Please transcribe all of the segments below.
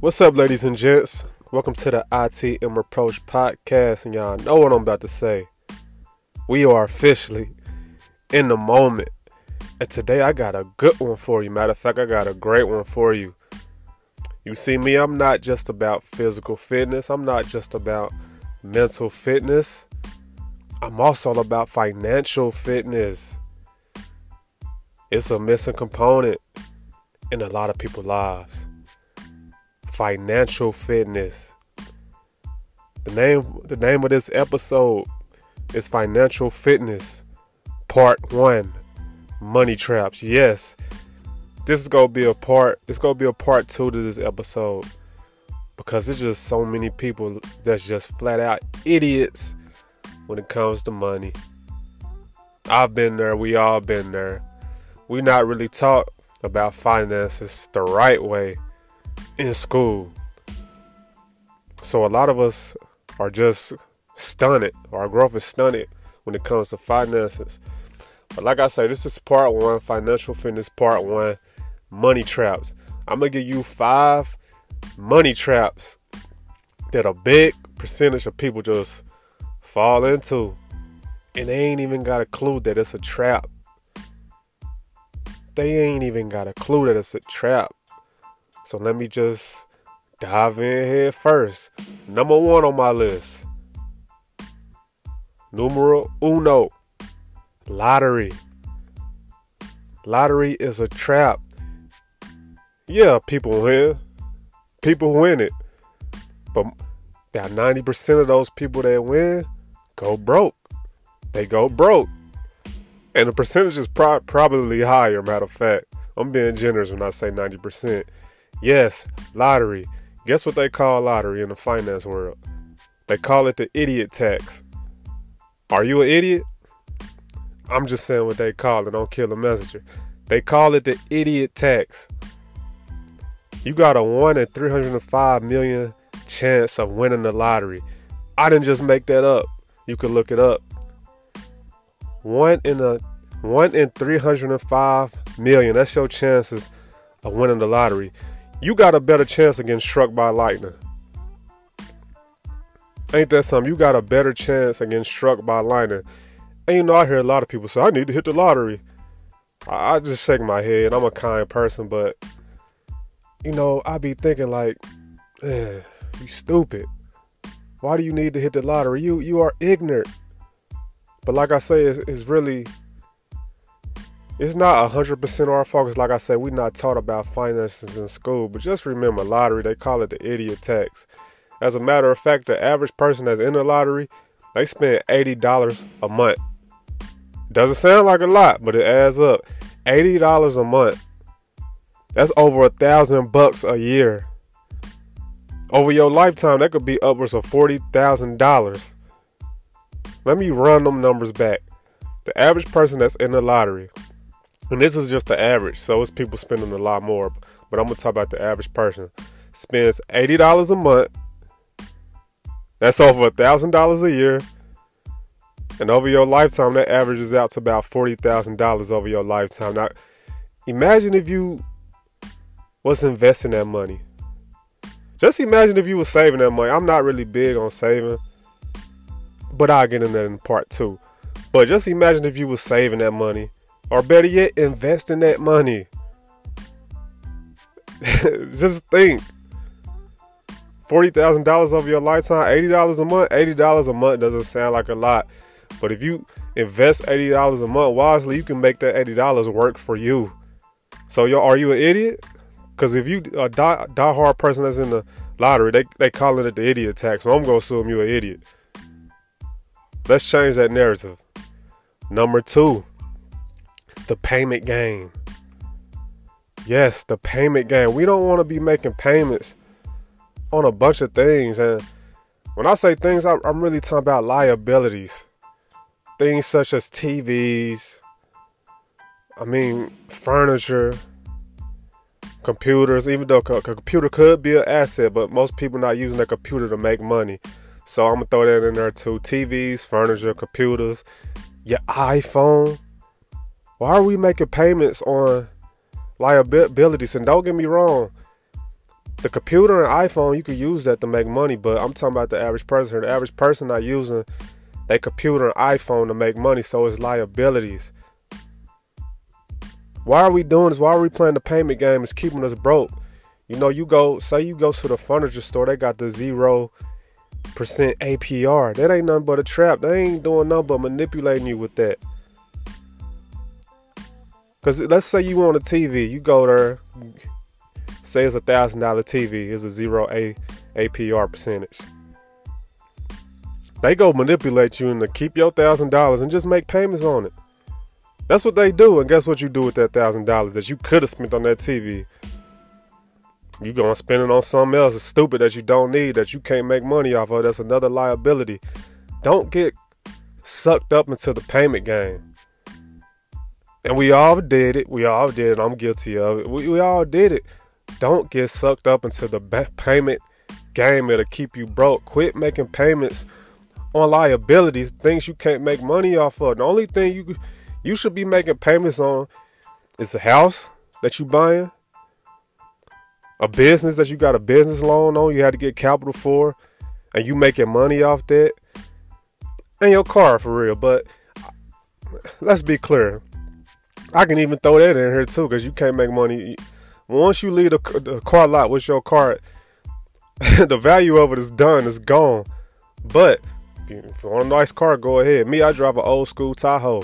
What's up, ladies and gents? Welcome to the ITM Approach podcast, and y'all know what I'm about to say. We are officially in the moment, and today I got a good one for you. Matter of fact, I got a great one for you. You see me, I'm not just about physical fitness, I'm not just about mental fitness, I'm also about financial fitness. It's a missing component in a lot of people's lives financial fitness. The name the name of this episode is Financial Fitness Part 1 Money Traps. Yes. This is going to be a part it's going to be a part 2 to this episode because there's just so many people that's just flat out idiots when it comes to money. I've been there, we all been there. We not really taught about finances the right way in school. So a lot of us are just stunted. Our growth is stunted when it comes to finances. But like I say, this is part one, financial fitness part one, money traps. I'm gonna give you five money traps that a big percentage of people just fall into. And they ain't even got a clue that it's a trap. They ain't even got a clue that it's a trap. So let me just dive in here first. Number one on my list. Numero uno. Lottery. Lottery is a trap. Yeah, people win. People win it. But about 90% of those people that win go broke. They go broke. And the percentage is pro- probably higher, matter of fact. I'm being generous when I say 90%. Yes, lottery. Guess what they call lottery in the finance world? They call it the idiot tax. Are you an idiot? I'm just saying what they call it. Don't kill the messenger. They call it the idiot tax. You got a 1 in 305 million chance of winning the lottery. I didn't just make that up. You can look it up. 1 in a 1 in 305 million. That's your chances of winning the lottery you got a better chance of getting struck by lightning. Ain't that something? You got a better chance of getting struck by lightning. And you know, I hear a lot of people say, I need to hit the lottery. I, I just shake my head. I'm a kind person, but, you know, I be thinking, like, eh, you stupid. Why do you need to hit the lottery? You you are ignorant. But like I say, it's, it's really it's not 100% our focus. Like I said, we're not taught about finances in school. But just remember, lottery, they call it the idiot tax. As a matter of fact, the average person that's in the lottery, they spend $80 a month. Doesn't sound like a lot, but it adds up. $80 a month. That's over a thousand bucks a year. Over your lifetime, that could be upwards of $40,000. Let me run them numbers back. The average person that's in the lottery, and this is just the average, so it's people spending a lot more. But I'm gonna talk about the average person. Spends eighty dollars a month. That's over a thousand dollars a year. And over your lifetime, that averages out to about forty thousand dollars over your lifetime. Now, imagine if you was investing that money. Just imagine if you was saving that money. I'm not really big on saving, but I'll get in that in part two. But just imagine if you was saving that money or better yet, invest in that money. Just think. $40,000 over your lifetime, $80 a month. $80 a month doesn't sound like a lot. But if you invest $80 a month wisely, you can make that $80 work for you. So, yo, are you an idiot? Because if you a die, die hard person that's in the lottery, they they calling it the idiot tax. So I'm gonna assume you're an idiot. Let's change that narrative. Number two, the payment game. Yes, the payment game. We don't want to be making payments on a bunch of things. And when I say things, I'm really talking about liabilities. Things such as TVs, I mean, furniture, computers, even though a computer could be an asset, but most people not using a computer to make money. So I'm gonna throw that in there too. TVs, furniture, computers, your iPhone. Why are we making payments on liabilities? And don't get me wrong, the computer and iPhone, you could use that to make money, but I'm talking about the average person. The average person not using their computer and iPhone to make money, so it's liabilities. Why are we doing this? Why are we playing the payment game? It's keeping us broke. You know, you go, say you go to the furniture store, they got the zero percent APR. That ain't nothing but a trap. They ain't doing nothing but manipulating you with that. Cause let's say you want a TV, you go there, say it's a thousand dollar TV, it's a zero A APR percentage. They go manipulate you into keep your thousand dollars and just make payments on it. That's what they do, and guess what you do with that thousand dollars that you could have spent on that TV? You gonna spend it on something else it's stupid that you don't need, that you can't make money off of. That's another liability. Don't get sucked up into the payment game. And we all did it. We all did it. I'm guilty of it. We, we all did it. Don't get sucked up into the payment game. It'll keep you broke. Quit making payments on liabilities, things you can't make money off of. The only thing you you should be making payments on is a house that you buying, a business that you got a business loan on, you had to get capital for, and you making money off that, and your car for real. But let's be clear. I can even throw that in here too, because you can't make money. Once you leave the, the car lot with your car, the value of it is done, it's gone. But if you want a nice car, go ahead. Me, I drive an old school Tahoe.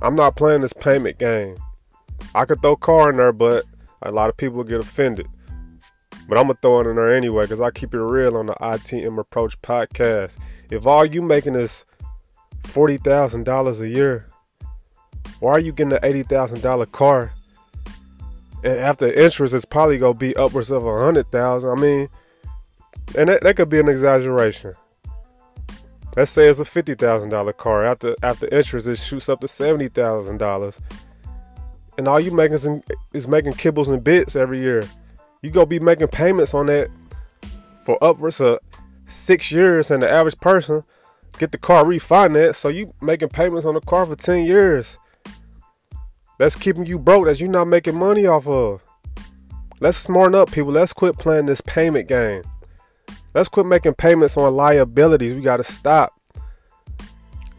I'm not playing this payment game. I could throw car in there, but a lot of people get offended. But I'm gonna throw it in there anyway, because I keep it real on the ITM Approach podcast. If all you making is forty thousand dollars a year, why are you getting an eighty thousand dollar car? And after interest, it's probably gonna be upwards of a hundred thousand. I mean, and that, that could be an exaggeration. Let's say it's a fifty thousand dollar car. After after interest, it shoots up to seventy thousand dollars, and all you making is, is making kibbles and bits every year. You go be making payments on that for upwards of six years, and the average person get the car refinanced. So you making payments on the car for ten years. That's keeping you broke. That's you're not making money off of. Let's smarten up, people. Let's quit playing this payment game. Let's quit making payments on liabilities. We got to stop.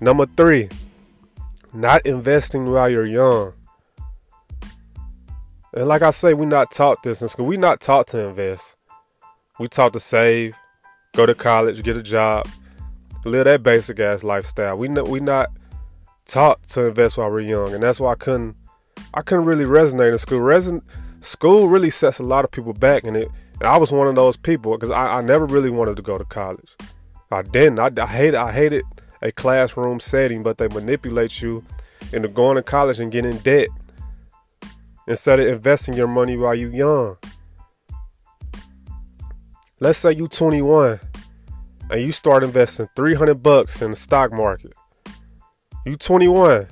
Number three, not investing while you're young. And like I say, we're not taught this in school. We not taught to invest. We taught to save, go to college, get a job, live that basic ass lifestyle. We we not taught to invest while we're young, and that's why I couldn't I couldn't really resonate in school. Reson, school really sets a lot of people back, and it and I was one of those people because I, I, never really wanted to go to college. I didn't. I, I hated. I hated a classroom setting, but they manipulate you into going to college and getting debt instead of investing your money while you're young. Let's say you're 21 and you start investing 300 bucks in the stock market. You 21.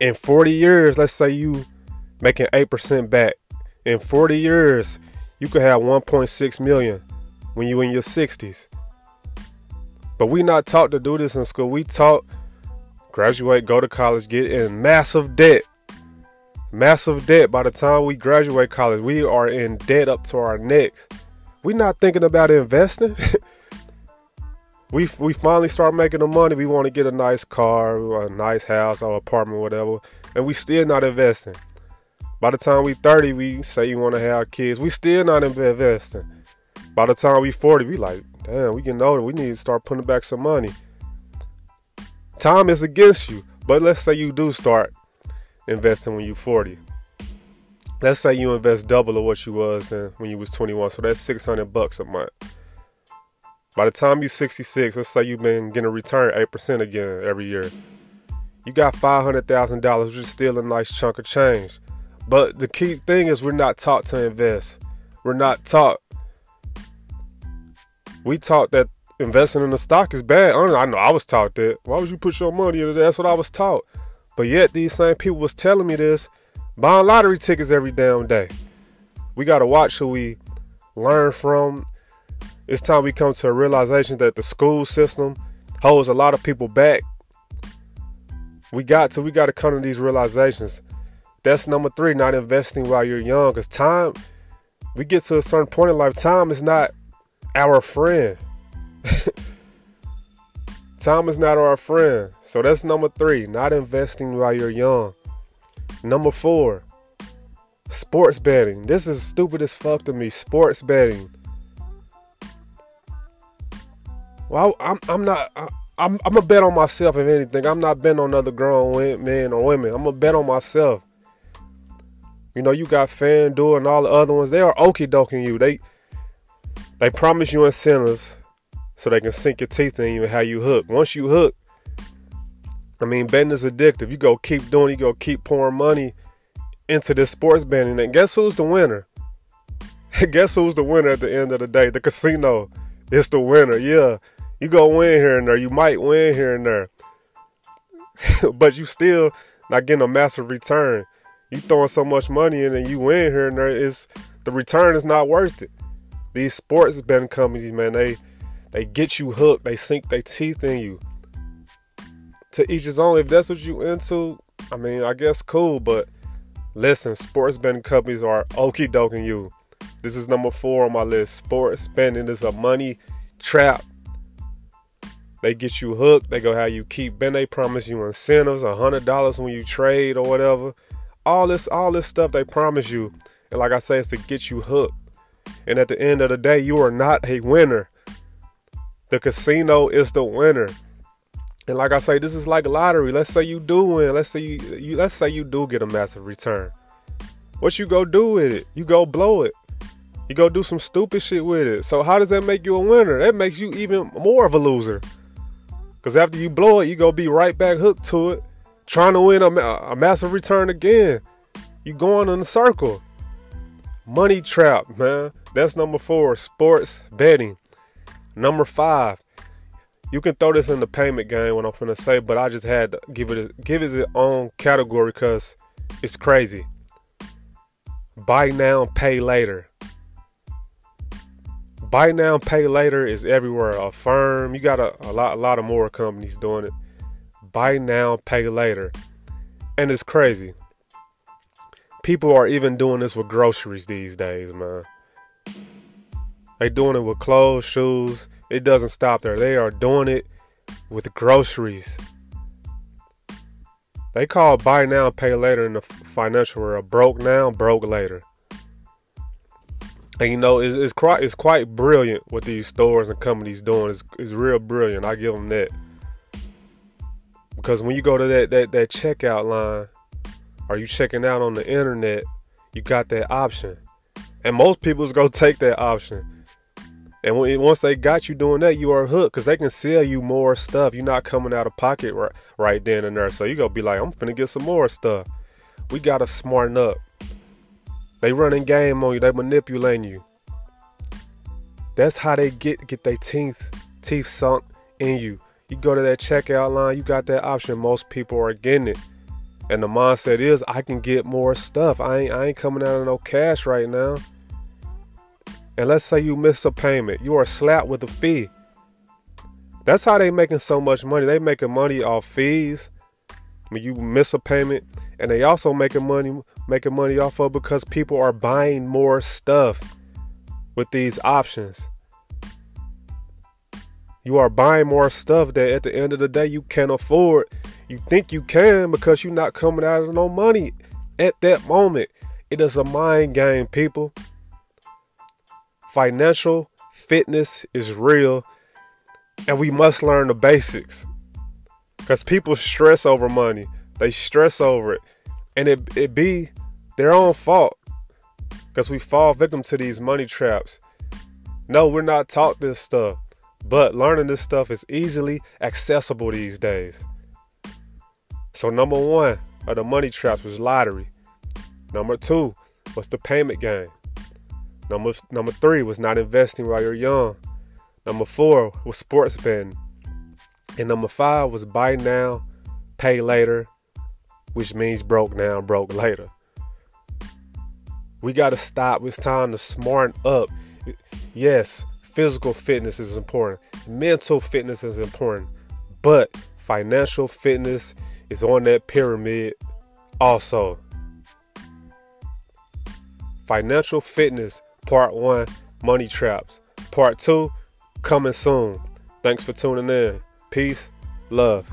In 40 years, let's say you making 8% back. In 40 years, you could have 1.6 million when you in your 60s. But we not taught to do this in school. We taught graduate, go to college, get in massive debt. Massive debt. By the time we graduate college, we are in debt up to our necks. We not thinking about investing. we we finally start making the money. We want to get a nice car, a nice house, or apartment, whatever, and we still not investing. By the time we 30, we say you want to have kids. We still not investing. By the time we 40, we like, damn, we getting older. We need to start putting back some money. Time is against you. But let's say you do start investing when you're 40. Let's say you invest double of what you was uh, when you was 21. So that's 600 bucks a month. By the time you're 66, let's say you've been getting a return 8% again every year. You got $500,000, which is still a nice chunk of change. But the key thing is we're not taught to invest. We're not taught. We taught that investing in the stock is bad. I know I was taught that. Why would you put your money into that? That's what I was taught. But yet these same people was telling me this, buying lottery tickets every damn day. We gotta watch who we learn from. It's time we come to a realization that the school system holds a lot of people back. We got to we gotta come to these realizations. That's number three, not investing while you're young. Because time, we get to a certain point in life, time is not our friend. time is not our friend. So that's number three, not investing while you're young. Number four, sports betting. This is stupid as fuck to me. Sports betting. Well, I'm I'm not. I'm I'm a bet on myself if anything. I'm not betting on other grown men or women. I'm a bet on myself. You know, you got FanDuel and all the other ones. They are okey doking you. They they promise you incentives so they can sink your teeth in you and how you hook. Once you hook, I mean, betting is addictive. You go keep doing, you go keep pouring money into this sports betting. And guess who's the winner? guess who's the winner at the end of the day? The casino is the winner. Yeah, you go win here and there. You might win here and there, but you still not getting a massive return. You throwing so much money in and you win here and there is the return is not worth it. These sports betting companies, man, they they get you hooked. They sink their teeth in you. To each his own. If that's what you into, I mean, I guess cool. But listen, sports betting companies are okey doking you. This is number four on my list. Sports betting is a money trap. They get you hooked. They go how you keep betting. They promise you incentives, a hundred dollars when you trade or whatever. All this, all this stuff they promise you, and like I say, it's to get you hooked. And at the end of the day, you are not a winner. The casino is the winner. And like I say, this is like a lottery. Let's say you do win. Let's say you, you let's say you do get a massive return. What you go do with it? You go blow it. You go do some stupid shit with it. So how does that make you a winner? That makes you even more of a loser. Cause after you blow it, you go be right back hooked to it, trying to win a, a massive return again. You going in a circle. Money trap, man. That's number four. Sports betting. Number five, you can throw this in the payment game. What I'm gonna say, but I just had to give it a, give it its own category because it's crazy. Buy now, pay later. Buy now, pay later is everywhere. Affirm, you got a, a lot, a lot of more companies doing it. Buy now, pay later, and it's crazy. People are even doing this with groceries these days, man. They doing it with clothes, shoes. It doesn't stop there. They are doing it with groceries. They call buy now, pay later in the financial world. Broke now, broke later. And you know, it's, it's quite it's quite brilliant what these stores and companies doing. It's, it's real brilliant. I give them that. Because when you go to that, that that checkout line, are you checking out on the internet, you got that option. And most people's go take that option. And when, once they got you doing that, you are hooked because they can sell you more stuff. You're not coming out of pocket right, right then and there. So you're gonna be like, I'm finna get some more stuff. We gotta smarten up. They running game on you. They manipulating you. That's how they get get their teeth teeth sunk in you. You go to that checkout line, you got that option. Most people are getting it. And the mindset is, I can get more stuff. I ain't, I ain't coming out of no cash right now and let's say you miss a payment, you are slapped with a fee. That's how they making so much money. They making money off fees. When you miss a payment, and they also making money making money off of because people are buying more stuff with these options. You are buying more stuff that at the end of the day you can't afford. You think you can because you're not coming out of no money at that moment. It is a mind game, people financial fitness is real and we must learn the basics because people stress over money they stress over it and it, it be their own fault because we fall victim to these money traps no we're not taught this stuff but learning this stuff is easily accessible these days so number one of the money traps was lottery number two was the payment game Number number three was not investing while you're young. Number four was sports betting. And number five was buy now, pay later, which means broke now, broke later. We got to stop. It's time to smarten up. Yes, physical fitness is important, mental fitness is important, but financial fitness is on that pyramid also. Financial fitness Part one, money traps. Part two, coming soon. Thanks for tuning in. Peace, love.